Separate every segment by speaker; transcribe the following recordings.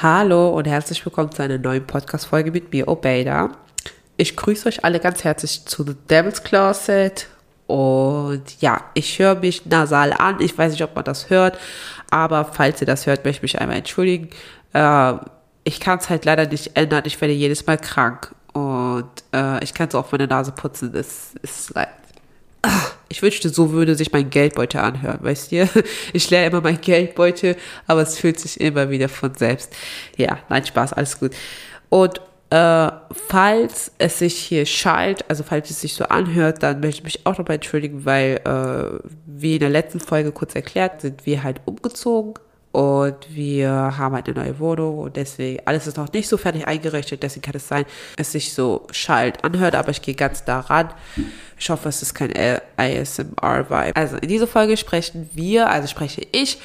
Speaker 1: Hallo und herzlich willkommen zu einer neuen Podcast-Folge mit mir, Obeda. Ich grüße euch alle ganz herzlich zu The Devil's Closet. Und ja, ich höre mich nasal an. Ich weiß nicht, ob man das hört, aber falls ihr das hört, möchte ich mich einmal entschuldigen. Äh, ich kann es halt leider nicht ändern. Ich werde jedes Mal krank. Und äh, ich kann es auf meine Nase putzen. Es ist leid. Ich wünschte, so würde sich mein Geldbeutel anhören, weißt du? Ich leere immer mein Geldbeutel, aber es fühlt sich immer wieder von selbst. Ja, nein, Spaß, alles gut. Und äh, falls es sich hier schallt, also falls es sich so anhört, dann möchte ich mich auch nochmal entschuldigen, weil, äh, wie in der letzten Folge kurz erklärt, sind wir halt umgezogen und wir haben halt eine neue Wohnung und deswegen, alles ist noch nicht so fertig eingerichtet, deswegen kann es sein, es sich so schalt anhört, aber ich gehe ganz da ran. Ich hoffe, es ist kein ASMR-Vibe. Also in dieser Folge sprechen wir, also spreche ich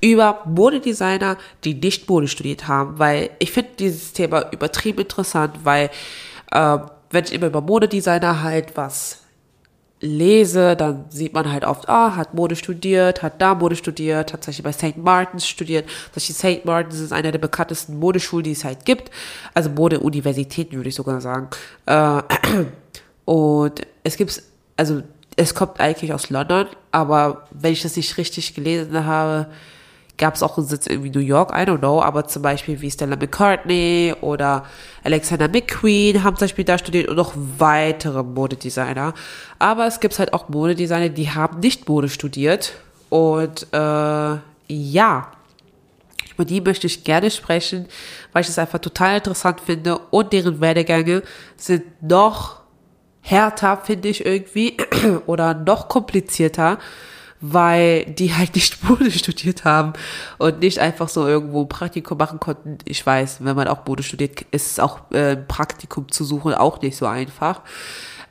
Speaker 1: über Modedesigner, die nicht Mode studiert haben, weil ich finde dieses Thema übertrieben interessant, weil äh, wenn ich immer über Modedesigner halt was lese, dann sieht man halt oft, ah, hat Mode studiert, hat da Mode studiert, hat zum bei St. Martins studiert. Zum St. Martins ist einer der bekanntesten Modeschulen, die es halt gibt. Also Mode-Universitäten, würde ich sogar sagen. Äh, und es gibt, also es kommt eigentlich aus London, aber wenn ich das nicht richtig gelesen habe, gab es auch einen Sitz irgendwie New York, I don't know, aber zum Beispiel wie Stella McCartney oder Alexander McQueen haben zum Beispiel da studiert und noch weitere Modedesigner. Aber es gibt halt auch Modedesigner, die haben nicht Mode studiert und äh, ja, über die möchte ich gerne sprechen, weil ich es einfach total interessant finde und deren Werdegänge sind noch härter, finde ich irgendwie, oder noch komplizierter weil die halt nicht Mode studiert haben und nicht einfach so irgendwo ein Praktikum machen konnten. Ich weiß, wenn man auch Mode studiert, ist es auch äh, ein Praktikum zu suchen auch nicht so einfach.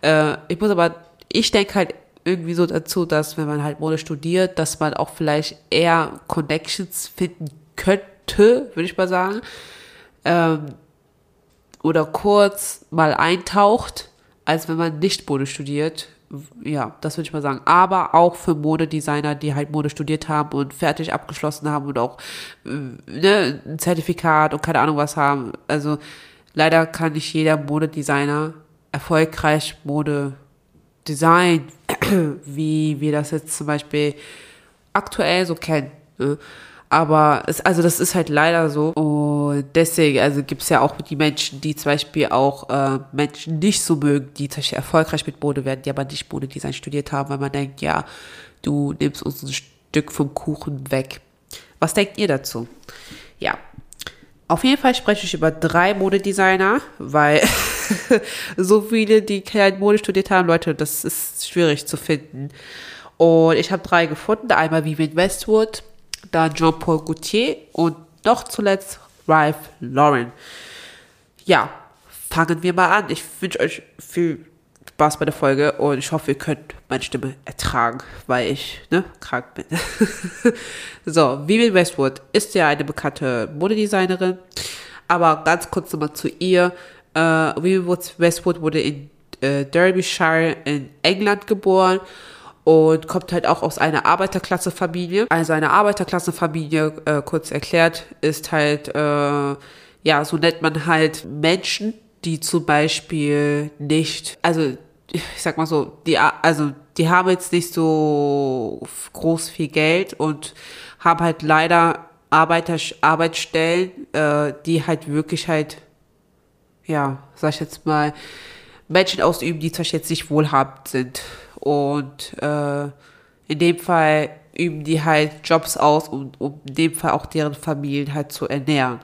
Speaker 1: Äh, ich muss aber, ich denke halt irgendwie so dazu, dass wenn man halt Mode studiert, dass man auch vielleicht eher Connections finden könnte, würde ich mal sagen. Ähm, oder kurz mal eintaucht, als wenn man nicht Mode studiert ja, das würde ich mal sagen. Aber auch für Modedesigner, die halt Mode studiert haben und fertig abgeschlossen haben und auch äh, ne, ein Zertifikat und keine Ahnung was haben. Also leider kann nicht jeder Modedesigner erfolgreich Mode designen, wie wir das jetzt zum Beispiel aktuell so kennen. Ne? Aber es, also das ist halt leider so. Und deswegen, also gibt es ja auch die Menschen, die zum Beispiel auch äh, Menschen nicht so mögen, die zum Beispiel erfolgreich mit Mode werden, die aber nicht Modedesign studiert haben, weil man denkt, ja, du nimmst uns ein Stück vom Kuchen weg. Was denkt ihr dazu? Ja. Auf jeden Fall spreche ich über drei Modedesigner, weil so viele, die kein Mode studiert haben, Leute, das ist schwierig zu finden. Und ich habe drei gefunden. Einmal Vivian Westwood, dann Jean-Paul Gaultier und noch zuletzt Ralph Lauren. Ja, fangen wir mal an. Ich wünsche euch viel Spaß bei der Folge und ich hoffe, ihr könnt meine Stimme ertragen, weil ich ne, krank bin. so, Vivian Westwood ist ja eine bekannte Modedesignerin, aber ganz kurz nochmal zu ihr. Äh, Vivian Westwood wurde in äh, Derbyshire in England geboren und kommt halt auch aus einer Arbeiterklassefamilie. Also eine Arbeiterklassefamilie, äh, kurz erklärt, ist halt, äh, ja, so nennt man halt Menschen, die zum Beispiel nicht, also ich sag mal so, die, also die haben jetzt nicht so groß viel Geld und haben halt leider Arbeiter, Arbeitsstellen, äh, die halt wirklich halt, ja, sag ich jetzt mal, Menschen ausüben, die zwar jetzt nicht wohlhabend sind. Und äh, in dem Fall üben die halt Jobs aus, um, um in dem Fall auch deren Familien halt zu ernähren.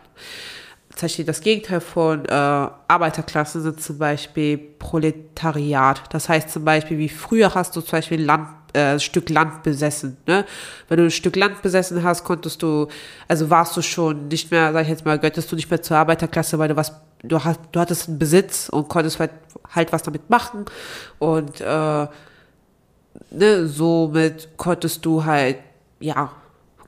Speaker 1: Zum Beispiel das Gegenteil von äh, Arbeiterklasse sind zum Beispiel Proletariat. Das heißt zum Beispiel, wie früher hast du zum Beispiel Land, äh, ein Stück Land besessen. Ne? Wenn du ein Stück Land besessen hast, konntest du, also warst du schon nicht mehr, sag ich jetzt mal, gehörtest du nicht mehr zur Arbeiterklasse, weil du was, du, hast, du hattest einen Besitz und konntest halt, halt was damit machen. Und äh, ne, somit konntest du halt, ja,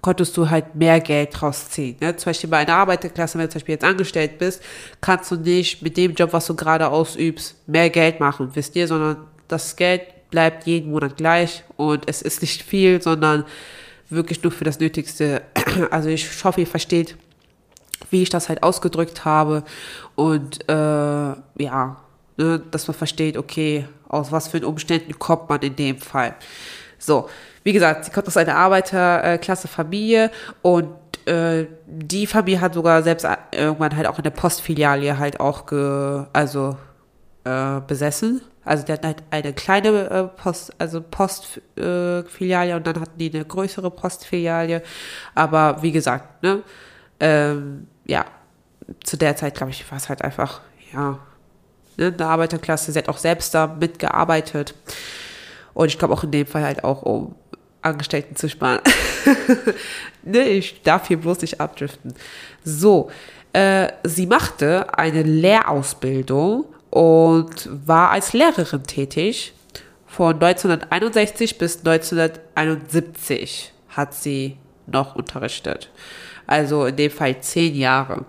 Speaker 1: konntest du halt mehr Geld rausziehen. Ne? Zum Beispiel bei einer Arbeiterklasse, wenn du zum Beispiel jetzt angestellt bist, kannst du nicht mit dem Job, was du gerade ausübst, mehr Geld machen, wisst ihr, sondern das Geld bleibt jeden Monat gleich und es ist nicht viel, sondern wirklich nur für das Nötigste. Also ich hoffe, ihr versteht, wie ich das halt ausgedrückt habe und äh, ja, ne, dass man versteht, okay, aus was für Umständen kommt man in dem Fall. So, wie gesagt, sie kommt aus einer Arbeiterklasse-Familie und äh, die Familie hat sogar selbst irgendwann halt auch in der Postfiliale halt auch ge, also äh, besessen. Also die hatten halt eine kleine äh, Post, also Postfiliale äh, und dann hatten die eine größere Postfiliale. Aber wie gesagt, ne, ähm, ja, zu der Zeit, glaube ich, war es halt einfach, ja, ne, eine Arbeiterklasse. Sie hat auch selbst da mitgearbeitet. Und ich glaube auch in dem Fall halt auch, um Angestellten zu sparen. ne, ich darf hier bloß nicht abdriften. So, äh, sie machte eine Lehrausbildung und war als Lehrerin tätig. Von 1961 bis 1971 hat sie noch unterrichtet. Also in dem Fall zehn Jahre.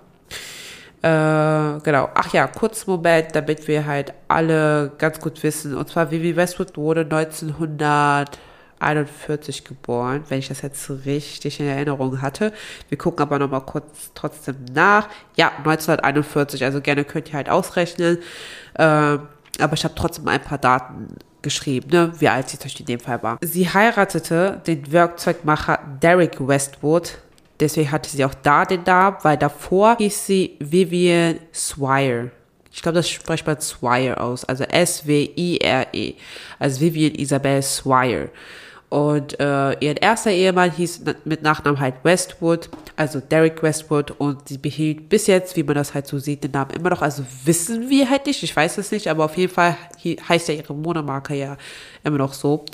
Speaker 1: Äh, genau. Ach ja, kurz Moment, damit wir halt alle ganz gut wissen. Und zwar Vivi Westwood wurde 1941 geboren, wenn ich das jetzt richtig in Erinnerung hatte. Wir gucken aber nochmal kurz trotzdem nach. Ja, 1941, also gerne könnt ihr halt ausrechnen. Äh, aber ich habe trotzdem ein paar Daten geschrieben, ne, wie alt sie in dem Fall war. Sie heiratete den Werkzeugmacher Derek Westwood Deswegen hatte sie auch da den Namen, weil davor hieß sie Vivian Swire. Ich glaube, das spricht man Swire aus, also S-W-I-R-E. Also Vivian Isabel Swire. Und äh, ihr erster Ehemann hieß mit Nachnamen halt Westwood, also Derek Westwood. Und sie behielt bis jetzt, wie man das halt so sieht, den Namen immer noch. Also wissen wir halt nicht, ich weiß es nicht, aber auf jeden Fall heißt ja ihre Monomarke ja immer noch so.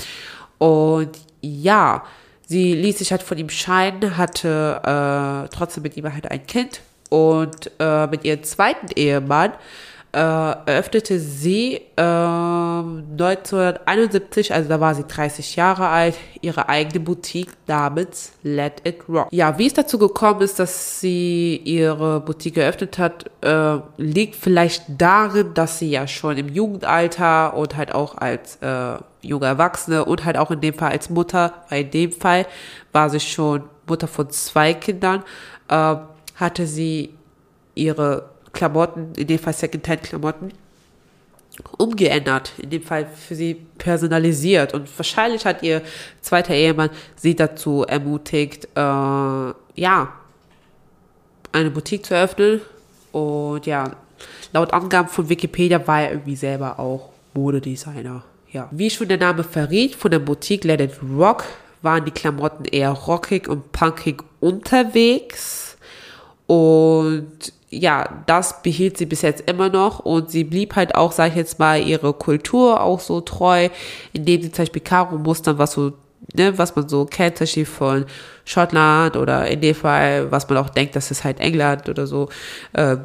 Speaker 1: Und ja, Sie ließ sich halt von ihm scheiden, hatte äh, trotzdem mit ihm halt ein Kind und äh, mit ihrem zweiten Ehemann äh, eröffnete sie äh, 1971, also da war sie 30 Jahre alt, ihre eigene Boutique namens Let It Rock. Ja, wie es dazu gekommen ist, dass sie ihre Boutique eröffnet hat, äh, liegt vielleicht darin, dass sie ja schon im Jugendalter und halt auch als äh, junge Erwachsene und halt auch in dem Fall als Mutter, weil in dem Fall war sie schon Mutter von zwei Kindern, äh, hatte sie ihre Klamotten, in dem Fall Secondhand-Klamotten, umgeändert, in dem Fall für sie personalisiert. Und wahrscheinlich hat ihr zweiter Ehemann sie dazu ermutigt, äh, ja, eine Boutique zu öffnen. Und ja, laut Angaben von Wikipedia war er irgendwie selber auch Modedesigner. Ja. Wie schon der Name verriet, von der Boutique Let It Rock waren die Klamotten eher rockig und punkig unterwegs. Und ja, das behielt sie bis jetzt immer noch und sie blieb halt auch, sag ich jetzt mal, ihre Kultur auch so treu, indem sie zum Beispiel Karo-Mustern, was so, ne, was man so kennt, zum Beispiel von Schottland oder in dem Fall, was man auch denkt, das ist halt England oder so, äh,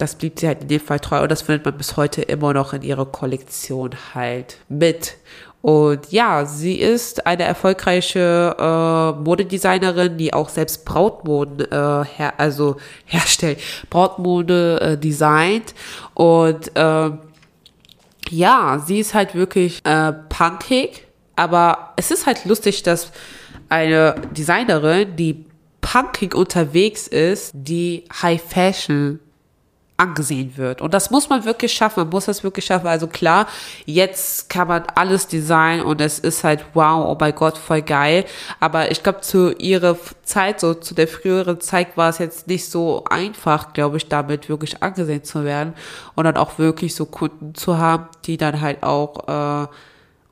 Speaker 1: das blieb sie halt in dem Fall treu und das findet man bis heute immer noch in ihrer Kollektion halt mit. Und ja, sie ist eine erfolgreiche äh, Modedesignerin, die auch selbst Brautmoden äh, her also herstellt, Brautmode äh, designt. Und äh, ja, sie ist halt wirklich äh, punkig, aber es ist halt lustig, dass eine Designerin, die punkig unterwegs ist, die High Fashion angesehen wird. Und das muss man wirklich schaffen. Man muss das wirklich schaffen. Also klar, jetzt kann man alles designen und es ist halt wow, oh mein Gott, voll geil. Aber ich glaube, zu ihrer Zeit, so zu der früheren Zeit war es jetzt nicht so einfach, glaube ich, damit wirklich angesehen zu werden und dann auch wirklich so Kunden zu haben, die dann halt auch äh,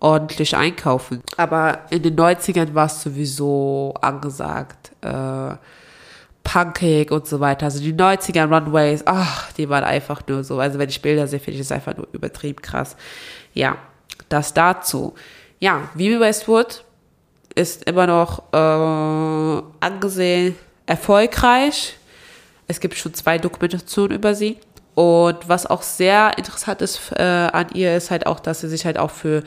Speaker 1: ordentlich einkaufen. Aber in den 90ern war es sowieso angesagt, äh, punkig und so weiter. Also die 90er Runways, ach, die waren einfach nur so. Also wenn ich Bilder sehe, finde ich das einfach nur übertrieben krass. Ja, das dazu. Ja, Vivi Westwood ist immer noch äh, angesehen erfolgreich. Es gibt schon zwei Dokumentationen über sie. Und was auch sehr interessant ist äh, an ihr, ist halt auch, dass sie sich halt auch für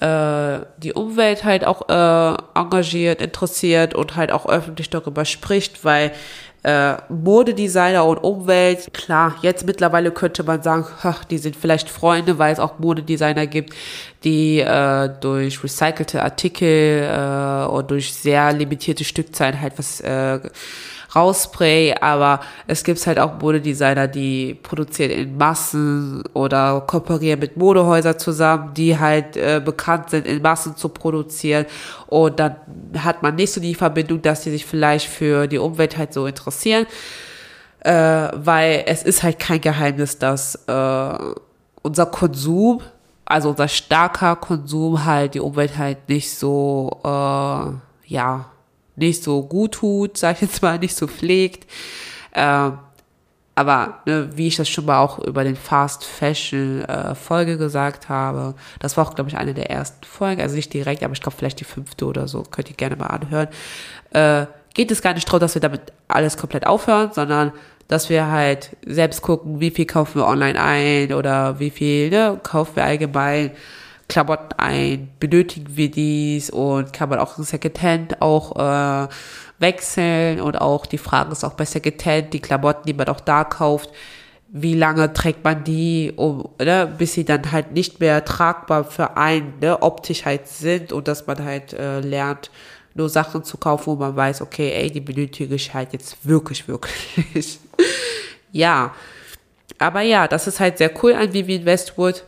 Speaker 1: äh, die Umwelt halt auch äh, engagiert, interessiert und halt auch öffentlich darüber spricht, weil äh, Modedesigner und Umwelt, klar, jetzt mittlerweile könnte man sagen, ach, die sind vielleicht Freunde, weil es auch Modedesigner gibt, die äh, durch recycelte Artikel äh, und durch sehr limitierte Stückzahlen halt was äh, Rausspray, aber es gibt halt auch Modedesigner, die produzieren in Massen oder kooperieren mit Modehäusern zusammen, die halt äh, bekannt sind, in Massen zu produzieren. Und dann hat man nicht so die Verbindung, dass die sich vielleicht für die Umwelt halt so interessieren. Äh, weil es ist halt kein Geheimnis, dass äh, unser Konsum, also unser starker Konsum halt die Umwelt halt nicht so, äh, ja, nicht so gut tut, sag ich jetzt mal, nicht so pflegt. Ähm, aber ne, wie ich das schon mal auch über den Fast Fashion äh, Folge gesagt habe, das war auch, glaube ich, eine der ersten Folgen, also nicht direkt, aber ich glaube vielleicht die fünfte oder so, könnt ihr gerne mal anhören. Äh, geht es gar nicht darum, dass wir damit alles komplett aufhören, sondern dass wir halt selbst gucken, wie viel kaufen wir online ein oder wie viel ne, kaufen wir allgemein Klamotten ein, benötigen wir dies und kann man auch Secondhand auch äh, wechseln und auch die Frage ist auch bei Secondhand, die Klamotten, die man auch da kauft, wie lange trägt man die, um, ne, bis sie dann halt nicht mehr tragbar für einen, ne, optisch halt sind und dass man halt äh, lernt, nur Sachen zu kaufen, wo man weiß, okay, ey, die benötige ich halt jetzt wirklich, wirklich. ja. Aber ja, das ist halt sehr cool an Vivian Westwood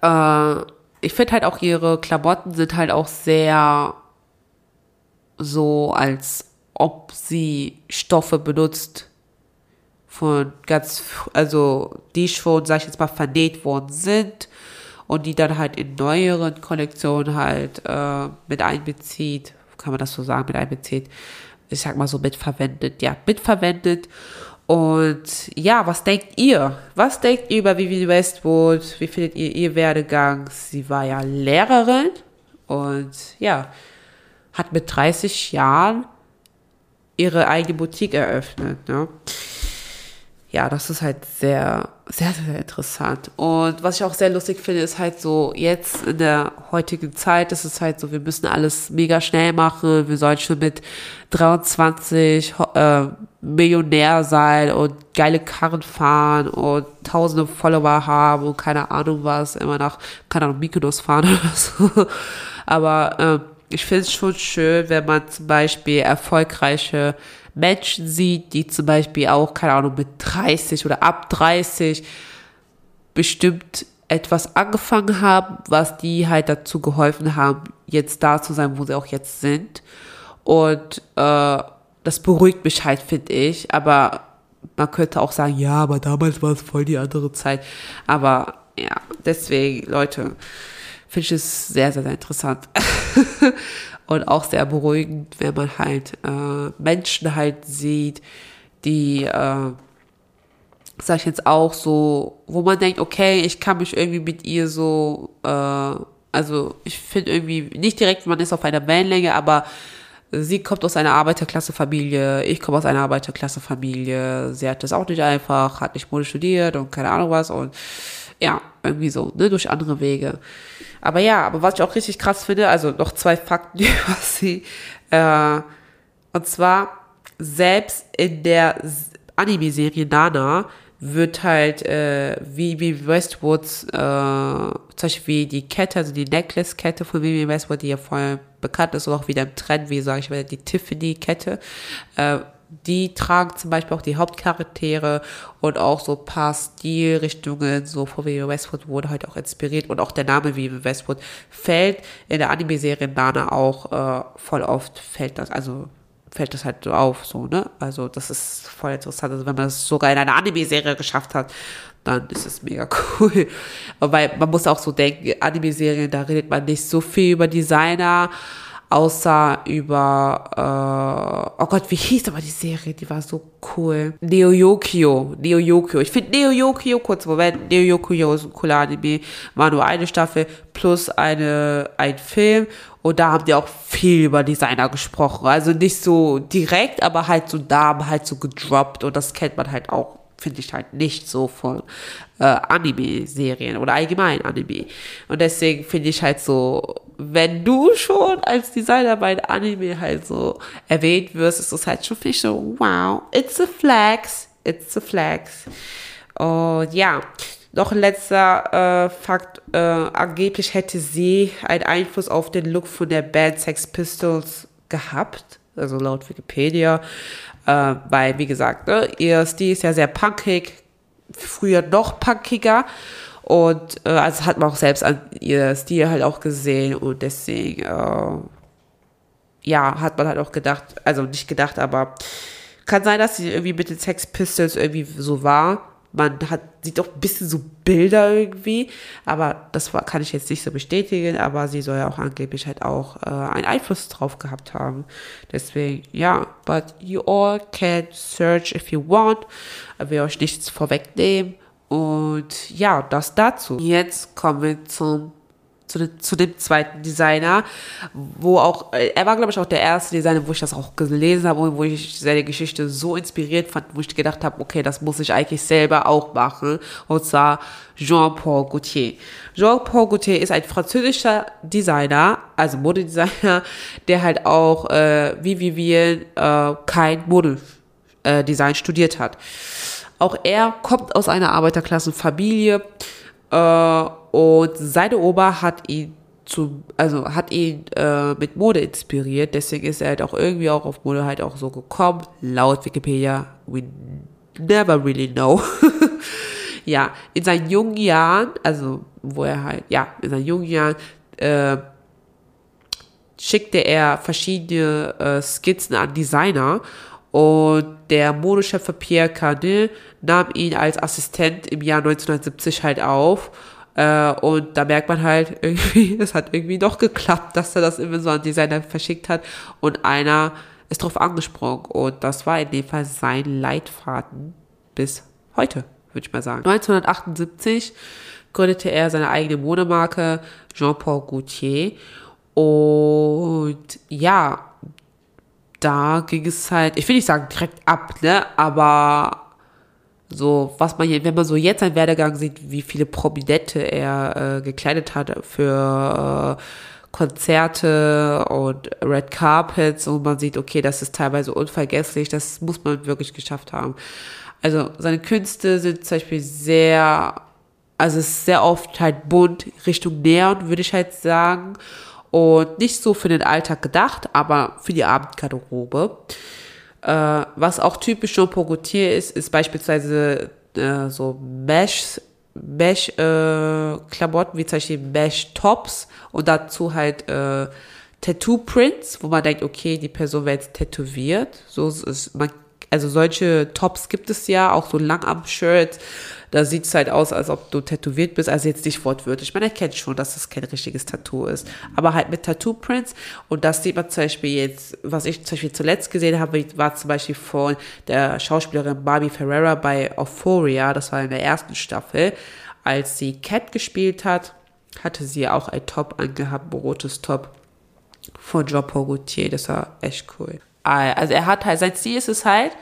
Speaker 1: äh, ich finde halt auch ihre Klamotten sind halt auch sehr so, als ob sie Stoffe benutzt von ganz, also die schon, sag ich jetzt mal, vernäht worden sind und die dann halt in neueren Kollektionen halt äh, mit einbezieht, kann man das so sagen, mit einbezieht, ich sag mal so mitverwendet, ja, mitverwendet und ja, was denkt ihr? Was denkt ihr über Vivian Westwood? Wie findet ihr ihr Werdegang? Sie war ja Lehrerin und ja, hat mit 30 Jahren ihre eigene Boutique eröffnet. Ne? Ja, das ist halt sehr sehr, sehr interessant. Und was ich auch sehr lustig finde, ist halt so, jetzt in der heutigen Zeit ist es halt so, wir müssen alles mega schnell machen. Wir sollen schon mit 23 äh, Millionär sein und geile Karren fahren und tausende Follower haben und keine Ahnung was, immer nach, keine Ahnung, Mykonos fahren oder so. Aber äh, ich finde es schon schön, wenn man zum Beispiel erfolgreiche Menschen sieht, die zum Beispiel auch, keine Ahnung, mit 30 oder ab 30 bestimmt etwas angefangen haben, was die halt dazu geholfen haben, jetzt da zu sein, wo sie auch jetzt sind. Und äh, das beruhigt mich halt, finde ich. Aber man könnte auch sagen, ja, aber damals war es voll die andere Zeit. Aber ja, deswegen, Leute, finde ich es sehr, sehr, sehr interessant. und auch sehr beruhigend, wenn man halt äh, Menschen halt sieht, die, äh, sag ich jetzt auch so, wo man denkt, okay, ich kann mich irgendwie mit ihr so, äh, also ich finde irgendwie nicht direkt, man ist auf einer Wellenlänge, aber sie kommt aus einer Arbeiterklassefamilie, ich komme aus einer Arbeiterklassefamilie, sie hat das auch nicht einfach, hat nicht Mode studiert und keine Ahnung was und ja, irgendwie so, ne, durch andere Wege. Aber ja, aber was ich auch richtig krass finde, also noch zwei Fakten über sie, äh, und zwar selbst in der Anime-Serie Nana wird halt äh, wie, wie Westwoods, äh, zum Beispiel die Kette, also die Necklace-Kette von Mimi Westwood, die ja voll bekannt ist und auch wieder im Trend, wie sage ich mal, die Tiffany-Kette, äh, die tragen zum Beispiel auch die Hauptcharaktere und auch so ein paar Stilrichtungen, so von Vivian Westwood wurde halt auch inspiriert und auch der Name Vivian Westwood fällt in der Anime-Serie Nana auch äh, voll oft fällt das, also fällt das halt so auf, so, ne? Also das ist voll interessant. Also wenn man es sogar in einer Anime-Serie geschafft hat, dann ist es mega cool. Weil man muss auch so denken, Anime-Serien, da redet man nicht so viel über Designer, außer über, äh, oh Gott, wie hieß aber die Serie? Die war so cool. Neo Yokio. Neo Yokio. Ich finde Neo Yokio, kurz Moment, Neo Yokio ist ein cooler Anime, war nur eine Staffel plus eine, ein Film und da haben die auch viel über Designer gesprochen. Also nicht so direkt, aber halt so da, halt so gedroppt und das kennt man halt auch finde ich halt nicht so von äh, Anime-Serien oder allgemein Anime. Und deswegen finde ich halt so, wenn du schon als Designer bei Anime halt so erwähnt wirst, ist es halt schon für mich so, wow, it's a flex, it's a flex. Und ja, noch ein letzter äh, Fakt, äh, angeblich hätte sie einen Einfluss auf den Look von der Band Sex Pistols gehabt, also laut Wikipedia. Äh, weil, wie gesagt, ne, ihr Stil ist ja sehr punkig, früher noch punkiger. Und äh, also hat man auch selbst an ihr Stil halt auch gesehen und deswegen, äh, ja, hat man halt auch gedacht, also nicht gedacht, aber kann sein, dass sie irgendwie mit den Sex Pistols irgendwie so war. Man hat, sieht auch ein bisschen so Bilder irgendwie, aber das war, kann ich jetzt nicht so bestätigen, aber sie soll ja auch angeblich halt auch äh, einen Einfluss drauf gehabt haben. Deswegen, ja, but you all can search if you want. Ich will euch nichts vorwegnehmen. Und ja, das dazu. Jetzt kommen wir zum zu, dem zweiten Designer, wo auch, äh, er war, glaube ich, auch der erste Designer, wo ich das auch gelesen habe und wo ich seine Geschichte so inspiriert fand, wo ich gedacht habe, okay, das muss ich eigentlich selber auch machen. Und zwar Jean-Paul Gaultier. Jean-Paul Gaultier ist ein französischer Designer, also Modedesigner, der halt auch, äh, wie Vivian, äh, kein Modedesign äh, studiert hat. Auch er kommt aus einer Arbeiterklassenfamilie äh, und seine Oma hat ihn zu, also hat ihn äh, mit Mode inspiriert, deswegen ist er halt auch irgendwie auch auf Mode halt auch so gekommen, laut Wikipedia. We never really know. ja, in seinen jungen Jahren, also wo er halt, ja, in seinen jungen Jahren äh, schickte er verschiedene äh, Skizzen an Designer und der Modeschef Pierre Cardin nahm ihn als Assistent im Jahr 1970 halt auf. Äh, und da merkt man halt irgendwie, es hat irgendwie doch geklappt, dass er das immer so an Designer verschickt hat. Und einer ist drauf angesprungen. Und das war in dem Fall sein Leitfaden bis heute, würde ich mal sagen. 1978 gründete er seine eigene Modemarke Jean-Paul Gaultier. Und ja, da ging es halt, ich will nicht sagen direkt ab, ne, aber so, was man hier, wenn man so jetzt seinen Werdegang sieht, wie viele Prominente er äh, gekleidet hat für äh, Konzerte und Red Carpets und man sieht, okay, das ist teilweise unvergesslich, das muss man wirklich geschafft haben. Also seine Künste sind zum Beispiel sehr, also es ist sehr oft halt bunt, Richtung Neon, würde ich halt sagen und nicht so für den Alltag gedacht, aber für die Abendgarderobe. Äh, was auch typisch Jean Paul Gaultier ist, ist beispielsweise äh, so Mesh, Mesh äh, Klamotten, wie zum Beispiel Mesh Tops und dazu halt äh, Tattoo Prints, wo man denkt, okay, die Person wird tätowiert. So ist man, also solche Tops gibt es ja, auch so Langarm-Shirts da sieht es halt aus, als ob du tätowiert bist, also jetzt nicht wortwörtlich. Man erkennt schon, dass es kein richtiges Tattoo ist. Aber halt mit Tattoo-Prints. Und das sieht man zum Beispiel jetzt, was ich zum Beispiel zuletzt gesehen habe, war zum Beispiel von der Schauspielerin Barbie Ferreira bei Euphoria. Das war in der ersten Staffel. Als sie Cat gespielt hat, hatte sie auch ein Top angehabt, ein rotes Top von Jean Paul Gaultier. Das war echt cool. Also er hat halt, sein Ziel ist es halt,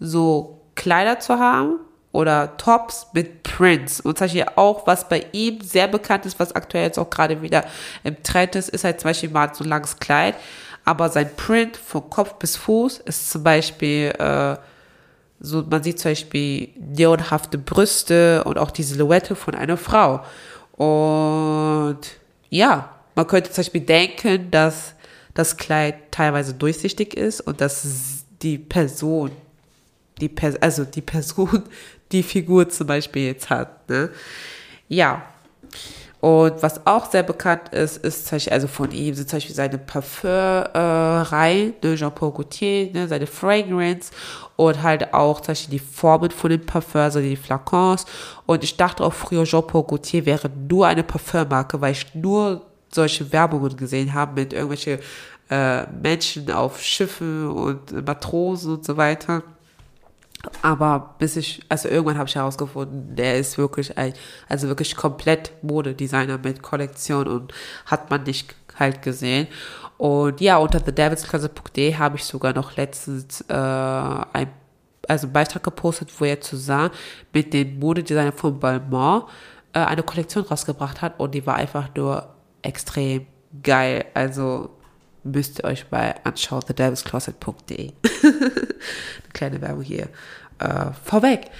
Speaker 1: so Kleider zu haben, oder Tops mit Prints. Und zum Beispiel auch, was bei ihm sehr bekannt ist, was aktuell jetzt auch gerade wieder im Trend ist, ist halt zum Beispiel mal so ein langes Kleid. Aber sein Print von Kopf bis Fuß ist zum Beispiel, äh, so, man sieht zum Beispiel neonhafte Brüste und auch die Silhouette von einer Frau. Und ja, man könnte zum Beispiel denken, dass das Kleid teilweise durchsichtig ist und dass die Person, die Pers also die Person, die Figur zum Beispiel jetzt hat. Ne? Ja. Und was auch sehr bekannt ist, ist zum Beispiel, also von ihm sind zum Beispiel seine Parfümreihen, äh, ne, Jean-Paul Gaultier, ne, seine Fragrance und halt auch zum Beispiel die Formen von den Parfums, also die Flakons. Und ich dachte auch früher, Jean-Paul Gaultier wäre nur eine Parfümmarke, weil ich nur solche Werbungen gesehen habe mit irgendwelchen äh, Menschen auf Schiffen und Matrosen und so weiter. Aber bis ich, also irgendwann habe ich herausgefunden, der ist wirklich ein, also wirklich komplett Modedesigner mit Kollektion und hat man nicht halt gesehen. Und ja, unter thedevilscloset.de habe ich sogar noch letztens äh, ein also einen Beitrag gepostet, wo er zusammen mit dem Modedesigner von Balmain äh, eine Kollektion rausgebracht hat und die war einfach nur extrem geil. Also müsst ihr euch mal anschauen, thedevilscloset.de. Eine kleine Werbung hier äh, vorweg.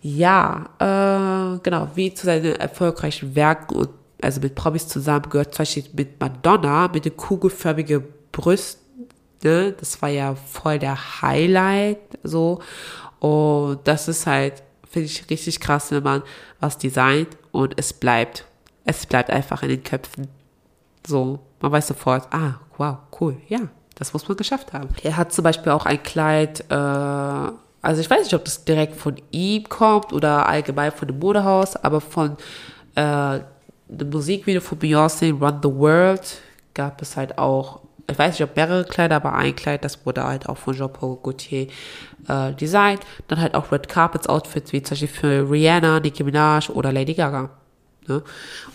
Speaker 1: Ja, äh, genau, wie zu seinen erfolgreichen Werken und also mit Promis zusammen gehört zum Beispiel mit Madonna, mit den kugelförmigen Brüsten, Ne? Das war ja voll der Highlight so. Und das ist halt, finde ich richtig krass, wenn man was designt und es bleibt. Es bleibt einfach in den Köpfen. So, man weiß sofort, ah, wow, cool, ja, das muss man geschafft haben. Er hat zum Beispiel auch ein Kleid, äh, also ich weiß nicht, ob das direkt von ihm kommt oder allgemein von dem Modehaus, aber von äh, dem Musikvideo von Beyoncé, Run the World, gab es halt auch ich weiß nicht, ob mehrere Kleider, aber ein Kleid, das wurde halt auch von Jean-Paul Gaultier äh, designt. Dann halt auch Red Carpets Outfits, wie zum Beispiel für Rihanna, Nicki Minaj oder Lady Gaga. Ne?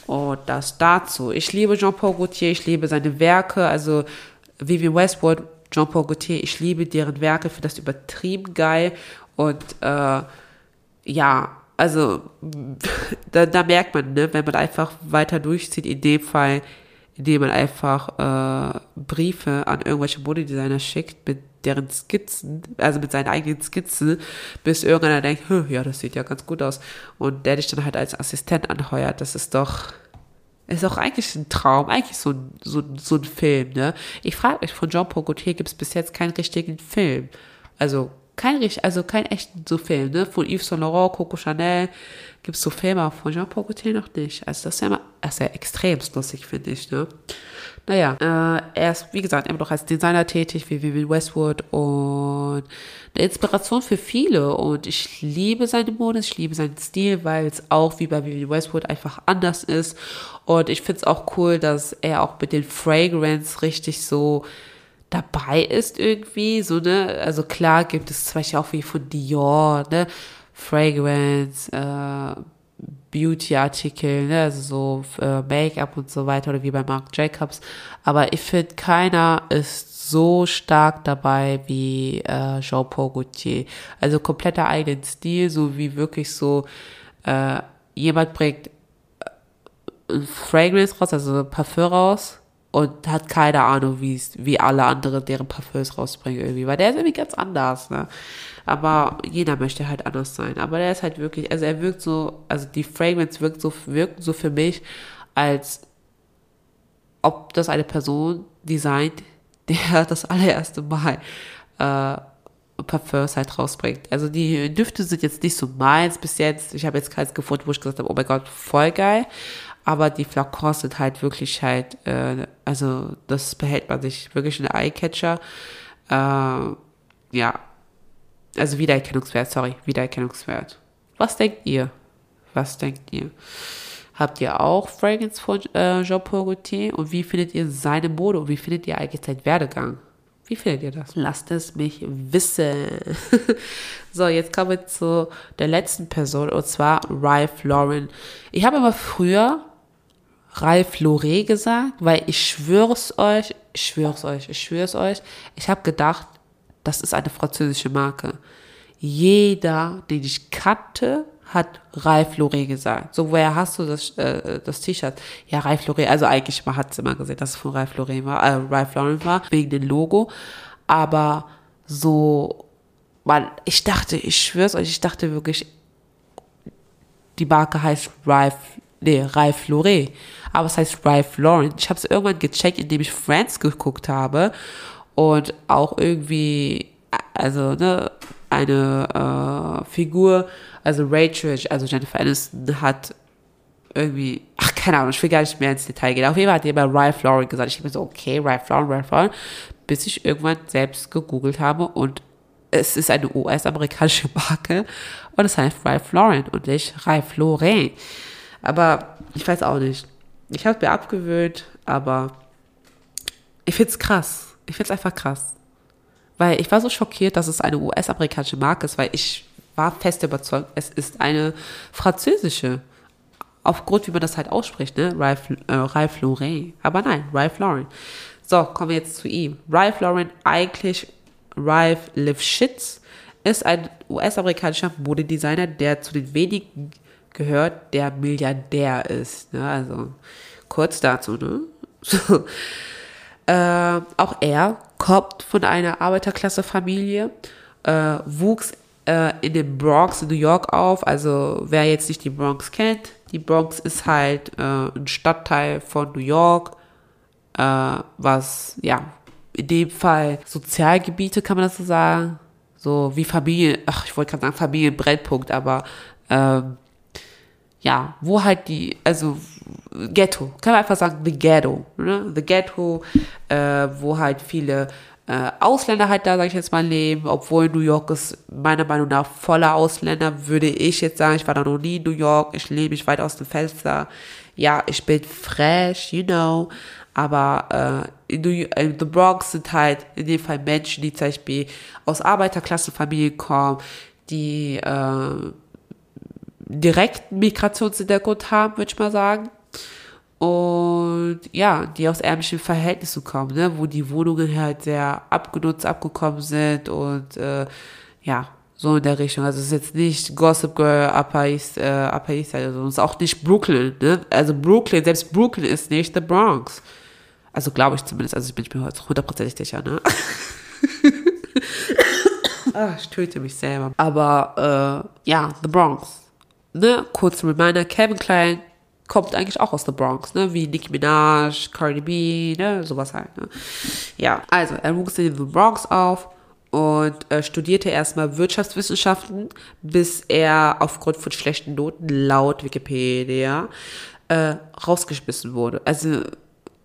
Speaker 1: Und das dazu. Ich liebe Jean-Paul Gaultier, ich liebe seine Werke, also Vivian Westwood, Jean-Paul Gaultier, ich liebe deren Werke, finde das übertrieben geil. Und äh, ja, also da, da merkt man, ne, wenn man einfach weiter durchzieht, in dem Fall indem man einfach äh, Briefe an irgendwelche Modedesigner schickt mit deren Skizzen, also mit seinen eigenen Skizzen, bis irgendeiner denkt, ja, das sieht ja ganz gut aus. Und der dich dann halt als Assistent anheuert, das ist doch, ist auch eigentlich ein Traum, eigentlich so ein, so, so ein Film, ne? Ich frage mich, von Jean-Paul Gaultier gibt es bis jetzt keinen richtigen Film. Also kein, also kein echten so Film, ne? Von Yves Saint Laurent, Coco Chanel gibt es so Filme, von Jean-Paul Gaultier noch nicht. Also das ist ja immer, ja extremst lustig, finde ich, ne? Naja, äh, er ist, wie gesagt, immer noch als Designer tätig, wie Vivian Westwood und eine Inspiration für viele. Und ich liebe seine Mode, ich liebe seinen Stil, weil es auch wie bei Vivian Westwood einfach anders ist. Und ich finde es auch cool, dass er auch mit den Fragrance richtig so dabei ist irgendwie, so, ne, also klar gibt es zum Beispiel auch wie von Dior, ne, Fragrance, äh, Beauty-Artikel, ne, also so äh, Make-up und so weiter oder wie bei Marc Jacobs, aber ich finde, keiner ist so stark dabei wie äh, Jean-Paul Gaultier, also kompletter eigenen Stil, so wie wirklich so, äh, jemand bringt äh, ein Fragrance raus, also Parfum raus, und hat keine Ahnung, wie wie alle anderen deren Parfüms rausbringen irgendwie, weil der ist irgendwie ganz anders, ne? Aber jeder möchte halt anders sein. Aber der ist halt wirklich, also er wirkt so, also die Fragrance wirkt so, wirken so für mich, als ob das eine Person designt, der das allererste Mal äh, Parfums halt rausbringt. Also die Düfte sind jetzt nicht so meins bis jetzt. Ich habe jetzt keins gefunden, wo ich gesagt habe, oh mein Gott, voll geil aber die Flakons sind halt wirklich halt, äh, also das behält man sich wirklich in Eyecatcher. Äh, ja, also Wiedererkennungswert, sorry, Wiedererkennungswert. Was denkt ihr? Was denkt ihr? Habt ihr auch Fragrance von äh, Jean-Paul Gaultier? Und wie findet ihr seine Mode? Und wie findet ihr eigentlich seinen Werdegang? Wie findet ihr das? Lasst es mich wissen. so, jetzt kommen wir zu der letzten Person, und zwar Ralph Lauren. Ich habe immer früher Ralph Lauret gesagt, weil ich schwör's euch, ich schwör's euch, ich schwör's euch, ich habe gedacht, das ist eine französische Marke. Jeder, den ich kannte, hat Ralph Lauret gesagt. So, woher hast du das, äh, das T-Shirt? Ja, Ralph Lauret, also eigentlich, man hat es immer gesehen, dass es von Ralph Lauret war, äh, Ralph Lauren war, wegen dem Logo. Aber so, man, ich dachte, ich schwör's euch, ich dachte wirklich, die Marke heißt Ralph, nee, Ralph Lauret aber es heißt Ralph Lauren. Ich habe es irgendwann gecheckt, indem ich Friends geguckt habe und auch irgendwie, also ne, eine äh, Figur, also Rachel, also Jennifer Aniston hat irgendwie, ach keine Ahnung, ich will gar nicht mehr ins Detail gehen. Auf jeden Fall hat jemand Ralph Lauren gesagt. Ich habe so, okay, Ralph Lauren, Ralph Lauren, bis ich irgendwann selbst gegoogelt habe und es ist eine US-amerikanische Marke und es heißt Ralph Lauren und nicht Ralph Lauren. Aber ich weiß auch nicht. Ich habe mir abgewöhnt, aber ich finde es krass. Ich finde es einfach krass. Weil ich war so schockiert, dass es eine US-amerikanische Marke ist, weil ich war fest überzeugt, es ist eine französische. Aufgrund, wie man das halt ausspricht, ne? Ralph, äh, Ralph Lauren. Aber nein, Ralph Lauren. So, kommen wir jetzt zu ihm. Ralph Lauren, eigentlich Ralph Lifshitz, ist ein US-amerikanischer Modedesigner, der zu den wenigen gehört, der Milliardär ist. Ne? Also kurz dazu. Ne? So. Äh, auch er kommt von einer Arbeiterklasse-Familie, äh, wuchs äh, in dem Bronx in New York auf. Also wer jetzt nicht die Bronx kennt, die Bronx ist halt äh, ein Stadtteil von New York, äh, was ja in dem Fall Sozialgebiete, kann man das so sagen. So wie Familie, ach, ich wollte gerade sagen Familienbrennpunkt, aber ähm, ja, wo halt die, also Ghetto, kann man einfach sagen, the Ghetto, ne? The Ghetto, äh, wo halt viele äh, Ausländer halt da, sag ich jetzt mal, leben, obwohl New York ist meiner Meinung nach voller Ausländer, würde ich jetzt sagen, ich war da noch nie in New York, ich lebe mich weit aus dem Fenster, ja, ich bin fresh, you know, aber äh, in, New, in The Bronx sind halt in dem Fall Menschen, die zum Beispiel aus Arbeiterklassenfamilien kommen, die äh, direkten Migrationshintergrund haben, würde ich mal sagen. Und ja, die aus ärmlichen Verhältnissen kommen, ne? wo die Wohnungen halt sehr abgenutzt, abgekommen sind und äh, ja, so in der Richtung. Also es ist jetzt nicht Gossip Girl, Upper East, äh, Upper East Side, also es ist auch nicht Brooklyn. Ne? Also Brooklyn, selbst Brooklyn ist nicht The Bronx. Also glaube ich zumindest, also ich bin mir heute hundertprozentig sicher, ne? ah, ich töte mich selber. Aber äh, ja, The Bronx. Ne? Kurz Reminder, Kevin Klein kommt eigentlich auch aus The Bronx, ne? Wie Nicki Minaj, Cardi B, ne? Sowas halt, ne? Ja, also er wuchs in The Bronx auf und äh, studierte erstmal Wirtschaftswissenschaften, bis er aufgrund von schlechten Noten laut Wikipedia äh, rausgeschmissen wurde. Also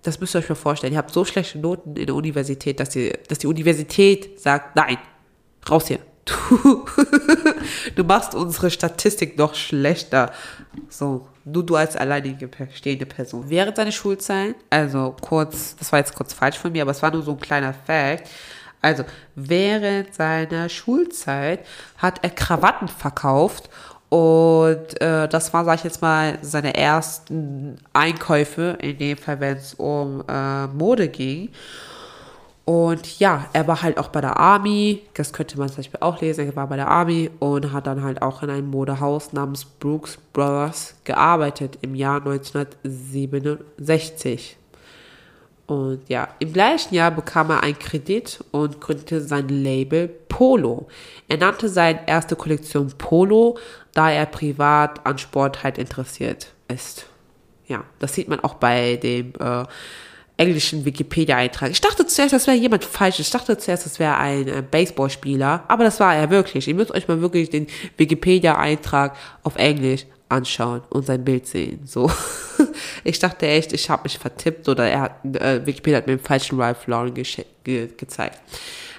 Speaker 1: das müsst ihr euch mal vorstellen. Ihr habt so schlechte Noten in der Universität, dass die, dass die Universität sagt, nein, raus hier. Du, du machst unsere Statistik noch schlechter. So, nur du als alleinige stehende Person. Während seiner Schulzeit, also kurz, das war jetzt kurz falsch von mir, aber es war nur so ein kleiner Fact. Also, während seiner Schulzeit hat er Krawatten verkauft und äh, das war, sag ich jetzt mal, seine ersten Einkäufe, in dem Fall, wenn es um äh, Mode ging. Und ja, er war halt auch bei der Army, das könnte man zum Beispiel auch lesen, er war bei der Army und hat dann halt auch in einem Modehaus namens Brooks Brothers gearbeitet im Jahr 1967. Und ja, im gleichen Jahr bekam er einen Kredit und gründete sein Label Polo. Er nannte seine erste Kollektion Polo, da er privat an Sport halt interessiert ist. Ja, das sieht man auch bei dem äh, englischen Wikipedia-Eintrag. Ich dachte zuerst, das wäre jemand falsch. Ich dachte zuerst, das wäre ein äh, Baseballspieler, aber das war er wirklich. Ihr müsst euch mal wirklich den Wikipedia-Eintrag auf Englisch anschauen und sein Bild sehen. So, ich dachte echt, ich habe mich vertippt oder er hat, äh, Wikipedia hat mir den falschen Ralph Lauren ge ge gezeigt.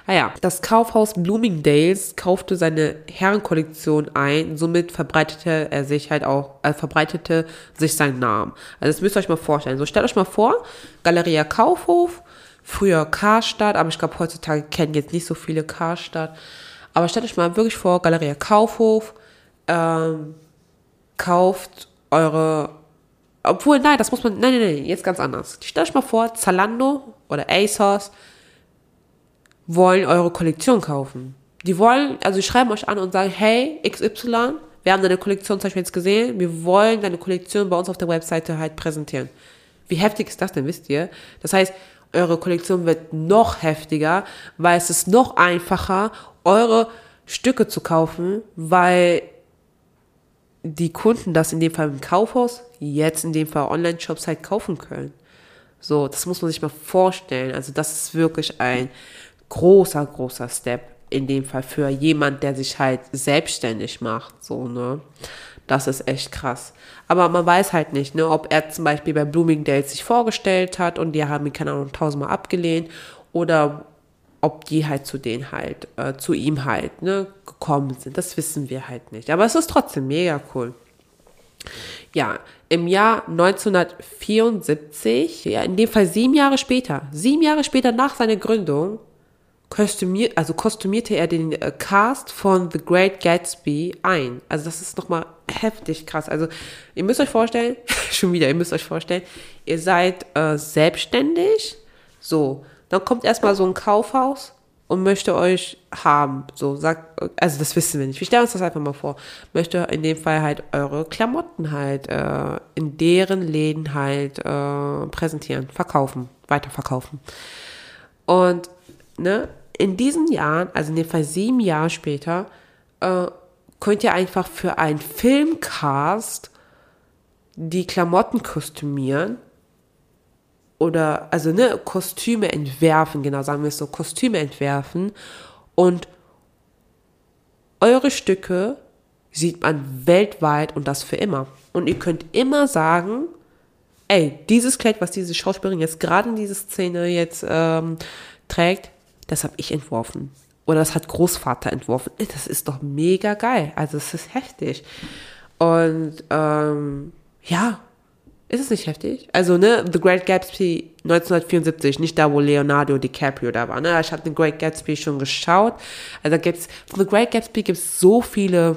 Speaker 1: Naja, das Kaufhaus Bloomingdales kaufte seine Herrenkollektion ein, somit verbreitete er sich halt auch, äh, verbreitete sich sein Namen. Also das müsst ihr euch mal vorstellen. So stellt euch mal vor, Galeria Kaufhof, früher Karstadt, aber ich glaube heutzutage kennen jetzt nicht so viele Karstadt. Aber stellt euch mal wirklich vor, Galeria Kaufhof, ähm, kauft eure, obwohl, nein, das muss man, nein, nein, nein, jetzt ganz anders. Stellt euch mal vor, Zalando oder ASOS wollen eure Kollektion kaufen. Die wollen, also die schreiben euch an und sagen, hey, XY, wir haben deine Kollektion zum Beispiel jetzt gesehen, wir wollen deine Kollektion bei uns auf der Webseite halt präsentieren. Wie heftig ist das denn, wisst ihr? Das heißt, eure Kollektion wird noch heftiger, weil es ist noch einfacher, eure Stücke zu kaufen, weil die Kunden das in dem Fall im Kaufhaus, jetzt in dem Fall Online-Shops halt kaufen können. So, das muss man sich mal vorstellen. Also das ist wirklich ein großer, großer Step in dem Fall für jemand, der sich halt selbstständig macht. So, ne? Das ist echt krass. Aber man weiß halt nicht, ne, ob er zum Beispiel bei Bloomingdale's sich vorgestellt hat und die haben ihn, keine Ahnung, tausendmal abgelehnt oder ob die halt zu denen halt, äh, zu ihm halt, ne, gekommen sind. Das wissen wir halt nicht. Aber es ist trotzdem mega cool. Ja, im Jahr 1974, ja, in dem Fall sieben Jahre später, sieben Jahre später nach seiner Gründung, kostümiert, also kostümierte er den äh, Cast von The Great Gatsby ein. Also das ist nochmal heftig krass. Also ihr müsst euch vorstellen, schon wieder, ihr müsst euch vorstellen, ihr seid äh, selbstständig, so, dann kommt erstmal so ein Kaufhaus und möchte euch haben. So, sagt, also das wissen wir nicht. Wir stellen uns das einfach mal vor. Möchte in dem Fall halt eure Klamotten halt äh, in deren Läden halt äh, präsentieren, verkaufen, weiterverkaufen. Und ne, in diesen Jahren, also in dem Fall sieben Jahre später, äh, könnt ihr einfach für einen Filmcast die Klamotten kostümieren oder, also, ne, Kostüme entwerfen, genau, sagen wir es so, Kostüme entwerfen und eure Stücke sieht man weltweit und das für immer. Und ihr könnt immer sagen, ey, dieses Kleid, was diese Schauspielerin jetzt gerade in dieser Szene jetzt ähm, trägt, das habe ich entworfen. Oder das hat Großvater entworfen. Das ist doch mega geil. Also es ist heftig. Und ähm, ja, ist es nicht heftig? Also, ne, The Great Gatsby 1974, nicht da, wo Leonardo DiCaprio da war, ne? Ich habe The Great Gatsby schon geschaut. Also da gibt's, The Great Gatsby gibt's so viele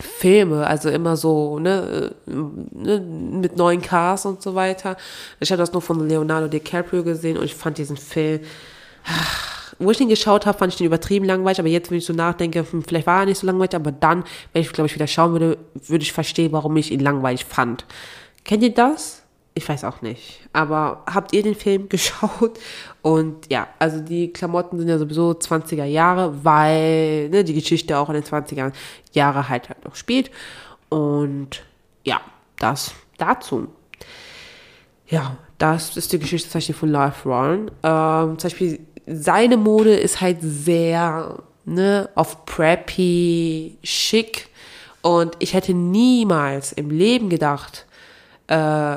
Speaker 1: Filme, also immer so, ne, ne, mit neuen Cars und so weiter. Ich habe das nur von Leonardo DiCaprio gesehen und ich fand diesen Film, ach, wo ich ihn geschaut habe, fand ich den übertrieben langweilig, aber jetzt, wenn ich so nachdenke, hm, vielleicht war er nicht so langweilig, aber dann, wenn ich, glaube ich, wieder schauen würde, würde ich verstehen, warum ich ihn langweilig fand. Kennt ihr das? Ich weiß auch nicht. Aber habt ihr den Film geschaut? Und ja, also die Klamotten sind ja sowieso 20er Jahre, weil ne, die Geschichte auch in den 20er Jahren halt, halt noch spielt. Und ja, das dazu. Ja, das ist die Geschichte zum Beispiel von Life Ron. Ähm, zum Beispiel seine Mode ist halt sehr ne, auf preppy, schick. Und ich hätte niemals im Leben gedacht, äh,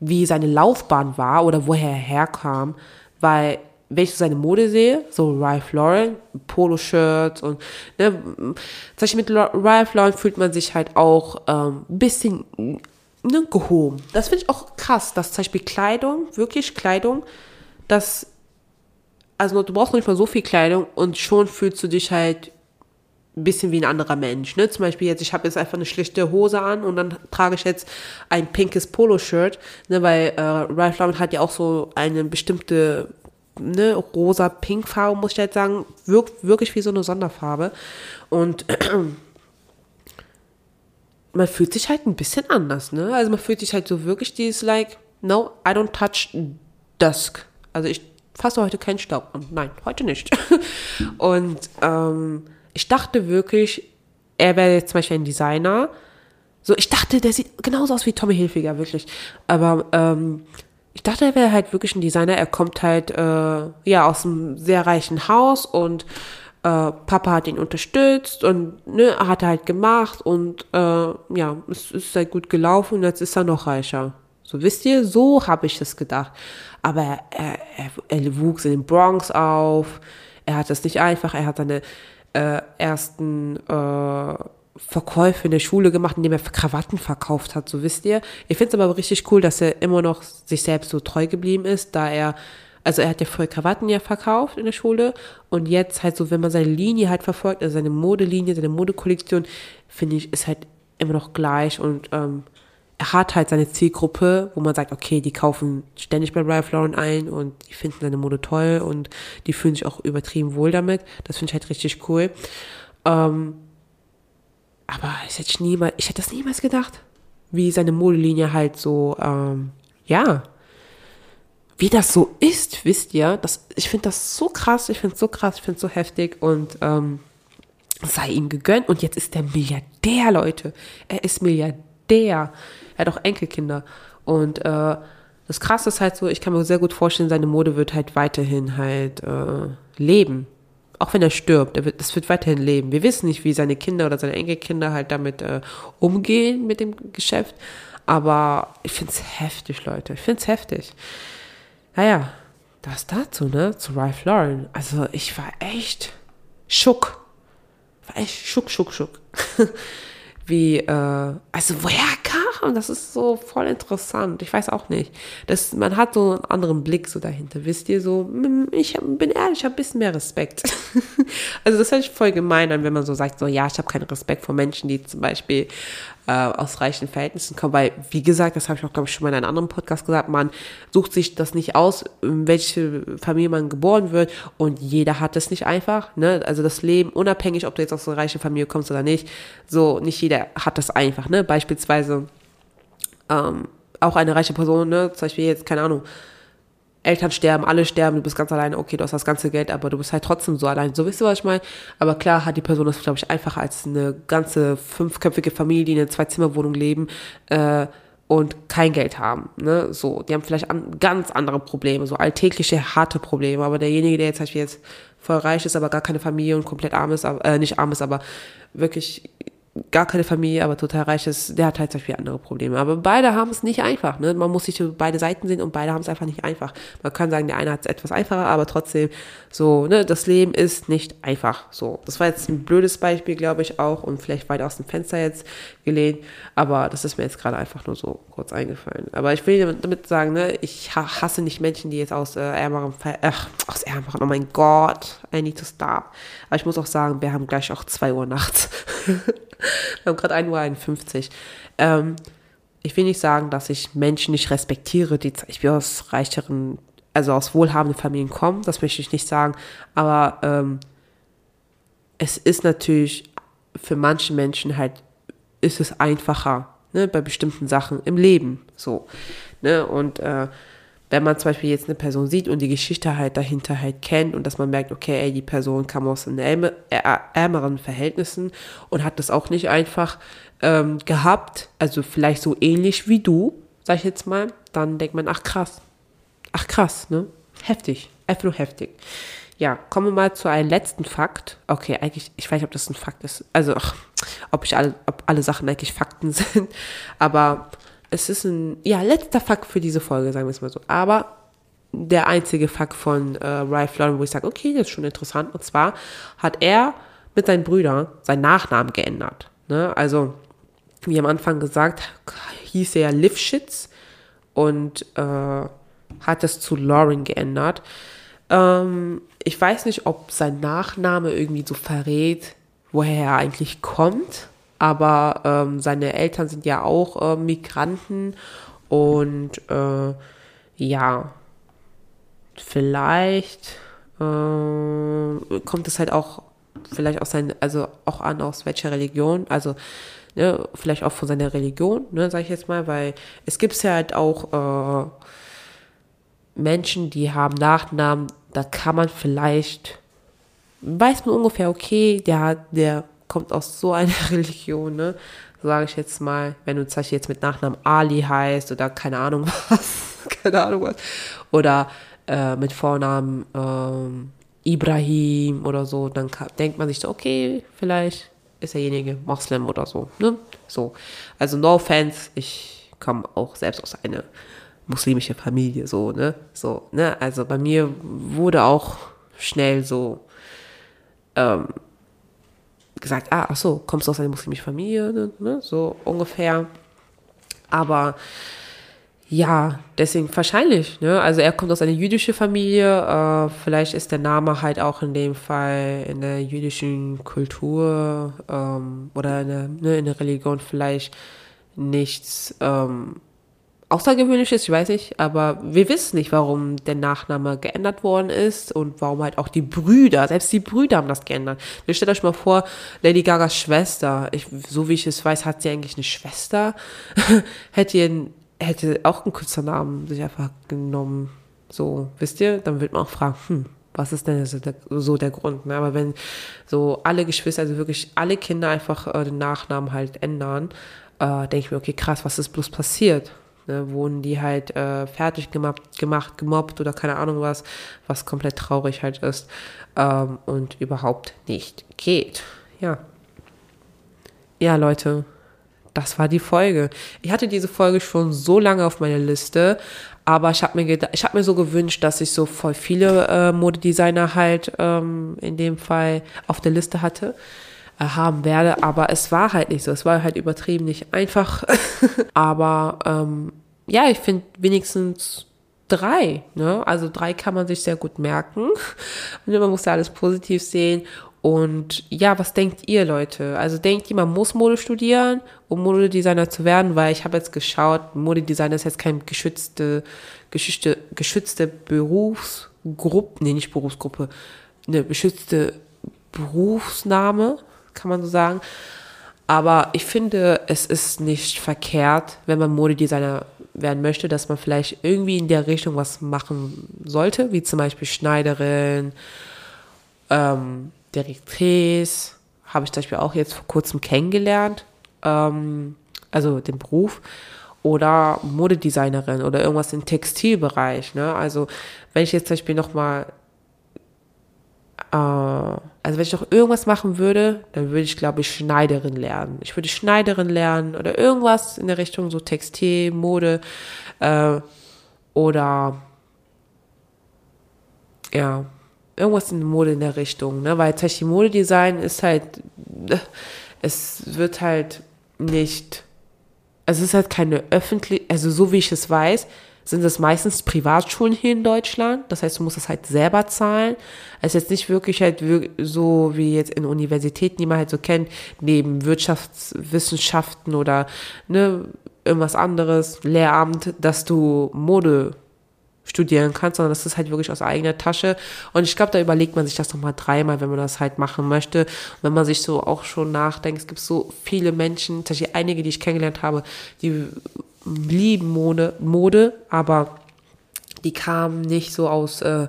Speaker 1: wie seine Laufbahn war oder woher er herkam, weil wenn ich so seine Mode sehe, so Ralph Lauren, Poloshirts und ne, zum Beispiel mit Ralph Lauren fühlt man sich halt auch ähm, ein bisschen ne, gehoben. Das finde ich auch krass, dass zum Beispiel Kleidung, wirklich Kleidung, dass also du brauchst nicht mal so viel Kleidung und schon fühlst du dich halt ein bisschen wie ein anderer Mensch. Ne? Zum Beispiel jetzt, ich habe jetzt einfach eine schlichte Hose an und dann trage ich jetzt ein pinkes Poloshirt, ne? weil äh, Ralph Lauren hat ja auch so eine bestimmte ne, rosa-pink Farbe, muss ich jetzt sagen, wirkt wirklich wie so eine Sonderfarbe. Und man fühlt sich halt ein bisschen anders, ne? Also man fühlt sich halt so wirklich dieses like, no, I don't touch dusk. Also ich fasse heute keinen Staub an. Nein, heute nicht. und ähm, ich dachte wirklich, er wäre jetzt zum Beispiel ein Designer. So, ich dachte, der sieht genauso aus wie Tommy Hilfiger, wirklich. Aber ähm, ich dachte, er wäre halt wirklich ein Designer. Er kommt halt äh, ja aus einem sehr reichen Haus und äh, Papa hat ihn unterstützt und ne, hat halt gemacht und äh, ja, es ist halt gut gelaufen und jetzt ist er noch reicher. So wisst ihr, so habe ich das gedacht. Aber er, er, er wuchs in den Bronx auf. Er hat es nicht einfach. Er hat seine äh, ersten äh, Verkäufe in der Schule gemacht, indem er Krawatten verkauft hat, so wisst ihr. Ich finde es aber richtig cool, dass er immer noch sich selbst so treu geblieben ist, da er, also er hat ja voll Krawatten ja verkauft in der Schule und jetzt halt so, wenn man seine Linie halt verfolgt, also seine Modelinie, seine Modekollektion, finde ich, ist halt immer noch gleich und ähm, er hat halt seine Zielgruppe, wo man sagt, okay, die kaufen ständig bei Ralph Lauren ein und die finden seine Mode toll und die fühlen sich auch übertrieben wohl damit. Das finde ich halt richtig cool. Ähm, aber ich hätte, niemals, ich hätte das niemals gedacht, wie seine Modelinie halt so, ähm, ja, wie das so ist, wisst ihr. Das, ich finde das so krass, ich finde es so krass, ich finde es so heftig und ähm, sei ihm gegönnt. Und jetzt ist er Milliardär, Leute. Er ist Milliardär. Er hat auch Enkelkinder. Und äh, das Krasse ist halt so, ich kann mir sehr gut vorstellen, seine Mode wird halt weiterhin halt äh, leben. Auch wenn er stirbt, er wird, das wird weiterhin leben. Wir wissen nicht, wie seine Kinder oder seine Enkelkinder halt damit äh, umgehen mit dem Geschäft. Aber ich finde es heftig, Leute. Ich finde es heftig. Naja, das dazu, ne? Zu Ralph Lauren. Also ich war echt schock. War echt schuck, schuck, schuck. wie, äh, also woher kam, das ist so voll interessant. Ich weiß auch nicht. Das, man hat so einen anderen Blick so dahinter, wisst ihr, so, mm, ich bin ehrlich, ich habe ein bisschen mehr Respekt. also das hört sich voll gemein an, wenn man so sagt, so, ja, ich habe keinen Respekt vor Menschen, die zum Beispiel äh, aus reichen Verhältnissen kommen, weil, wie gesagt, das habe ich auch, glaube ich, schon mal in einem anderen Podcast gesagt, man sucht sich das nicht aus, in welche Familie man geboren wird und jeder hat es nicht einfach, ne, also das Leben, unabhängig, ob du jetzt aus einer reichen Familie kommst oder nicht, so, nicht jeder hat das einfach, ne, beispielsweise, ähm, auch eine reiche Person, ne, zum Beispiel jetzt, keine Ahnung, Eltern sterben, alle sterben, du bist ganz alleine, okay, du hast das ganze Geld, aber du bist halt trotzdem so allein. So wisst ihr, was ich meine? Aber klar hat die Person das, glaube ich, einfacher als eine ganze fünfköpfige Familie, die in einer Zwei-Zimmer-Wohnung leben, äh, und kein Geld haben. Ne? So, die haben vielleicht an, ganz andere Probleme, so alltägliche, harte Probleme. Aber derjenige, der jetzt halt jetzt voll reich ist, aber gar keine Familie und komplett arm ist, äh, nicht arm ist, aber wirklich gar keine Familie, aber total reich ist, der hat halt zum Beispiel andere Probleme. Aber beide haben es nicht einfach. Ne? Man muss sich beide Seiten sehen und beide haben es einfach nicht einfach. Man kann sagen, der eine hat es etwas einfacher, aber trotzdem so, ne, das Leben ist nicht einfach. So, das war jetzt ein blödes Beispiel, glaube ich auch und vielleicht weit aus dem Fenster jetzt gelehnt, aber das ist mir jetzt gerade einfach nur so kurz eingefallen. Aber ich will damit sagen, ne, ich hasse nicht Menschen, die jetzt aus äh, ärmeren, ach, aus ärmeren, oh mein Gott, I need to stop. Aber ich muss auch sagen, wir haben gleich auch zwei Uhr nachts. Wir haben gerade 1.51 Uhr. Ähm, ich will nicht sagen, dass ich Menschen nicht respektiere, die zum Beispiel aus reicheren, also aus wohlhabenden Familien kommen. Das möchte ich nicht sagen. Aber ähm, es ist natürlich für manche Menschen halt, ist es einfacher, ne, bei bestimmten Sachen im Leben. So. Ne? Und äh, wenn man zum Beispiel jetzt eine Person sieht und die Geschichte halt dahinter halt kennt und dass man merkt, okay, ey, die Person kam aus ärmeren Verhältnissen und hat das auch nicht einfach ähm, gehabt, also vielleicht so ähnlich wie du, sag ich jetzt mal, dann denkt man, ach krass, ach krass, ne? Heftig, einfach nur heftig. Ja, kommen wir mal zu einem letzten Fakt. Okay, eigentlich, ich weiß nicht, ob das ein Fakt ist. Also, ach, ob ich alle, ob alle Sachen eigentlich Fakten sind. Aber es ist ein, ja, letzter Fakt für diese Folge, sagen wir es mal so. Aber der einzige Fakt von äh, Ralph Lauren, wo ich sage, okay, das ist schon interessant. Und zwar hat er mit seinen Brüdern seinen Nachnamen geändert. Ne? Also, wie am Anfang gesagt, hieß er Lifshitz und äh, hat es zu Lauren geändert. Ähm, ich weiß nicht, ob sein Nachname irgendwie so verrät, woher er eigentlich kommt aber ähm, seine Eltern sind ja auch äh, Migranten. Und äh, ja, vielleicht äh, kommt es halt auch vielleicht aus sein, also auch an aus welcher Religion, also ne, vielleicht auch von seiner Religion, ne, sage ich jetzt mal, weil es gibt ja halt auch äh, Menschen, die haben Nachnamen, da kann man vielleicht weiß man ungefähr, okay, der, der kommt aus so einer Religion, ne? Sage ich jetzt mal, wenn du zum Beispiel jetzt mit Nachnamen Ali heißt oder keine Ahnung was, keine Ahnung was, oder äh, mit Vornamen ähm, Ibrahim oder so, dann kann, denkt man sich so, okay, vielleicht ist derjenige Moslem oder so, ne? So. Also no offense, ich komme auch selbst aus einer muslimischen Familie, so, ne? So, ne? Also bei mir wurde auch schnell so ähm, gesagt, ah, ach so, kommst du aus einer muslimischen Familie, ne, ne? so ungefähr. Aber ja, deswegen wahrscheinlich. Ne? Also er kommt aus einer jüdischen Familie. Äh, vielleicht ist der Name halt auch in dem Fall in der jüdischen Kultur ähm, oder in der, ne, in der Religion vielleicht nichts ähm, Außergewöhnliches, ich weiß nicht, aber wir wissen nicht, warum der Nachname geändert worden ist und warum halt auch die Brüder, selbst die Brüder haben das geändert. Ihr stellt euch mal vor, Lady Gagas Schwester, ich, so wie ich es weiß, hat sie eigentlich eine Schwester, hätte, ihren, hätte auch einen Künstlernamen sich einfach genommen. So, wisst ihr? Dann wird man auch fragen, hm, was ist denn so der, so der Grund? Ne? Aber wenn so alle Geschwister, also wirklich alle Kinder einfach äh, den Nachnamen halt ändern, äh, denke ich mir, okay, krass, was ist bloß passiert? Ne, wurden die halt äh, fertig gemacht, gemacht, gemobbt oder keine Ahnung was, was komplett traurig halt ist ähm, und überhaupt nicht geht. Ja. Ja, Leute, das war die Folge. Ich hatte diese Folge schon so lange auf meiner Liste, aber ich habe mir, hab mir so gewünscht, dass ich so voll viele äh, Modedesigner halt ähm, in dem Fall auf der Liste hatte haben werde. Aber es war halt nicht so. Es war halt übertrieben nicht einfach. aber ähm, ja, ich finde wenigstens drei. Ne? Also drei kann man sich sehr gut merken. Und man muss ja alles positiv sehen. Und ja, was denkt ihr, Leute? Also denkt ihr, man muss Mode studieren, um Modedesigner zu werden? Weil ich habe jetzt geschaut, Modedesigner ist jetzt kein geschützte, geschützte, geschützte Berufsgruppe, nee, nicht Berufsgruppe, eine beschützte Berufsname kann man so sagen. Aber ich finde, es ist nicht verkehrt, wenn man Modedesigner werden möchte, dass man vielleicht irgendwie in der Richtung was machen sollte, wie zum Beispiel Schneiderin, ähm, Direktrice, habe ich zum Beispiel auch jetzt vor kurzem kennengelernt, ähm, also den Beruf. oder Modedesignerin oder irgendwas im Textilbereich. Ne? Also wenn ich jetzt zum Beispiel nochmal, also wenn ich noch irgendwas machen würde, dann würde ich glaube ich Schneiderin lernen. Ich würde Schneiderin lernen oder irgendwas in der Richtung so Textil, Mode äh, oder ja, irgendwas in Mode in der Richtung, ne? Weil Beispiel Modedesign ist halt, es wird halt nicht es ist halt keine öffentliche, also so wie ich es weiß, sind es meistens Privatschulen hier in Deutschland. Das heißt, du musst das halt selber zahlen. Es ist jetzt nicht wirklich halt so wie jetzt in Universitäten, die man halt so kennt, neben Wirtschaftswissenschaften oder ne, irgendwas anderes, Lehramt, dass du Mode studieren kannst, sondern das ist halt wirklich aus eigener Tasche. Und ich glaube, da überlegt man sich das nochmal dreimal, wenn man das halt machen möchte. Und wenn man sich so auch schon nachdenkt, es gibt so viele Menschen, tatsächlich einige, die ich kennengelernt habe, die lieben Mode, Mode aber die kamen nicht so aus äh,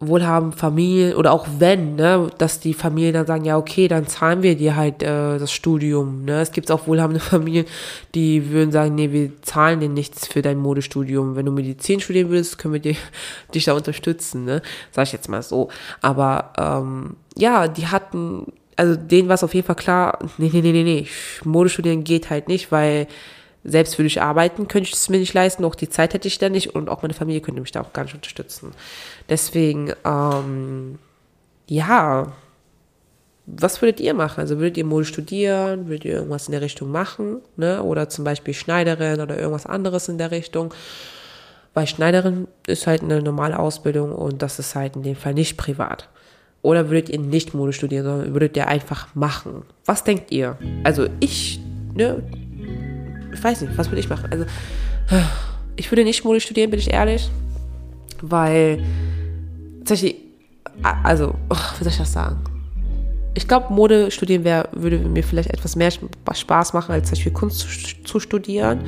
Speaker 1: wohlhabenden Familien oder auch wenn, ne, dass die Familien dann sagen, ja, okay, dann zahlen wir dir halt äh, das Studium. Ne? Es gibt auch wohlhabende Familien, die würden sagen, nee, wir zahlen dir nichts für dein Modestudium. Wenn du Medizin studieren würdest, können wir dir, dich da unterstützen, ne? Sag ich jetzt mal so. Aber ähm, ja, die hatten, also denen war es auf jeden Fall klar, nee, nee, nee, nee, nee, Modestudieren geht halt nicht, weil selbst würde ich arbeiten, könnte ich es mir nicht leisten, auch die Zeit hätte ich da nicht und auch meine Familie könnte mich da auch gar nicht unterstützen. Deswegen, ähm, ja, was würdet ihr machen? Also würdet ihr Mode studieren? Würdet ihr irgendwas in der Richtung machen? Ne? Oder zum Beispiel Schneiderin oder irgendwas anderes in der Richtung? Weil Schneiderin ist halt eine normale Ausbildung und das ist halt in dem Fall nicht privat. Oder würdet ihr nicht Mode studieren, sondern würdet ihr einfach machen? Was denkt ihr? Also ich, ne, ich weiß nicht, was würde ich machen? Also, ich würde nicht Mode studieren, bin ich ehrlich. Weil, tatsächlich, also, wie soll ich das sagen? Ich glaube, Mode studieren wär, würde mir vielleicht etwas mehr Spaß machen, als zum Beispiel Kunst zu, zu studieren.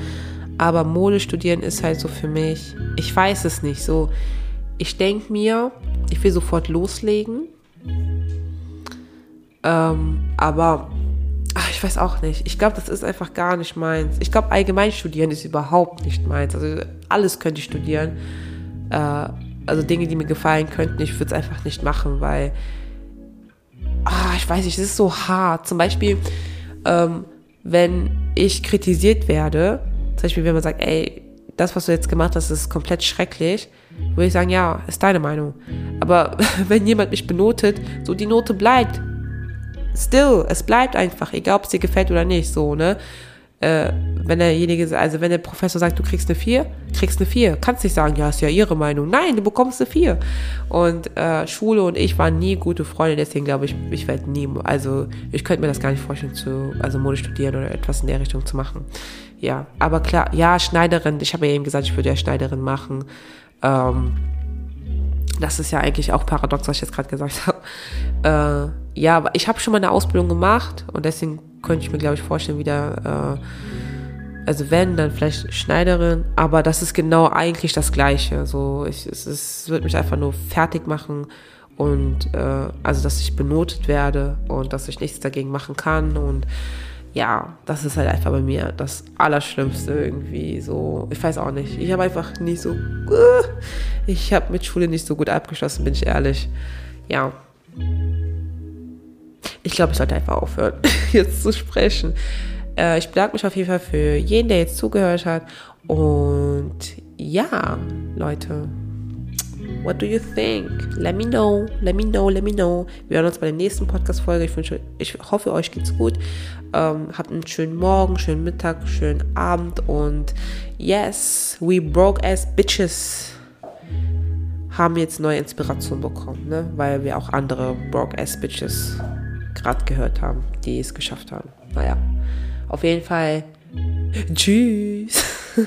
Speaker 1: Aber Mode studieren ist halt so für mich, ich weiß es nicht, so, ich denke mir, ich will sofort loslegen. Ähm, aber ich weiß auch nicht. Ich glaube, das ist einfach gar nicht meins. Ich glaube, allgemein studieren ist überhaupt nicht meins. Also alles könnte ich studieren. Äh, also Dinge, die mir gefallen könnten, ich würde es einfach nicht machen, weil, ah, ich weiß nicht, es ist so hart. Zum Beispiel, ähm, wenn ich kritisiert werde, zum Beispiel, wenn man sagt, ey, das, was du jetzt gemacht hast, ist komplett schrecklich, würde ich sagen, ja, ist deine Meinung. Aber wenn jemand mich benotet, so die Note bleibt still, es bleibt einfach, egal ob es dir gefällt oder nicht, so, ne? Äh, wenn derjenige, also wenn der Professor sagt, du kriegst eine 4, kriegst eine 4. Kannst nicht sagen, ja, ist ja ihre Meinung. Nein, du bekommst eine 4. Und äh, Schule und ich waren nie gute Freunde, deswegen glaube ich, ich werde nie, also ich könnte mir das gar nicht vorstellen, zu, also Mode studieren oder etwas in der Richtung zu machen. Ja, aber klar, ja, Schneiderin, ich habe ja eben gesagt, ich würde ja Schneiderin machen. Ähm, das ist ja eigentlich auch paradox, was ich jetzt gerade gesagt habe. Äh, ja, ich habe schon mal eine Ausbildung gemacht und deswegen könnte ich mir, glaube ich, vorstellen, wieder, äh, also wenn, dann vielleicht Schneiderin, aber das ist genau eigentlich das Gleiche. So, ich, es, es wird mich einfach nur fertig machen und äh, also, dass ich benotet werde und dass ich nichts dagegen machen kann und ja, das ist halt einfach bei mir das Allerschlimmste irgendwie so. Ich weiß auch nicht. Ich habe einfach nicht so. Uh, ich habe mit Schule nicht so gut abgeschlossen, bin ich ehrlich. Ja. Ich glaube, ich sollte einfach aufhören, jetzt zu sprechen. Äh, ich bedanke mich auf jeden Fall für jeden, der jetzt zugehört hat. Und ja, Leute, what do you think? Let me know, let me know, let me know. Wir hören uns bei der nächsten Podcast-Folge. Ich, wünsche, ich hoffe, euch geht's gut. Ähm, habt einen schönen Morgen, schönen Mittag, schönen Abend und yes, we broke as bitches haben jetzt neue Inspiration bekommen, ne? weil wir auch andere broke ass bitches gerade gehört haben, die es geschafft haben. Naja, auf jeden Fall. Tschüss.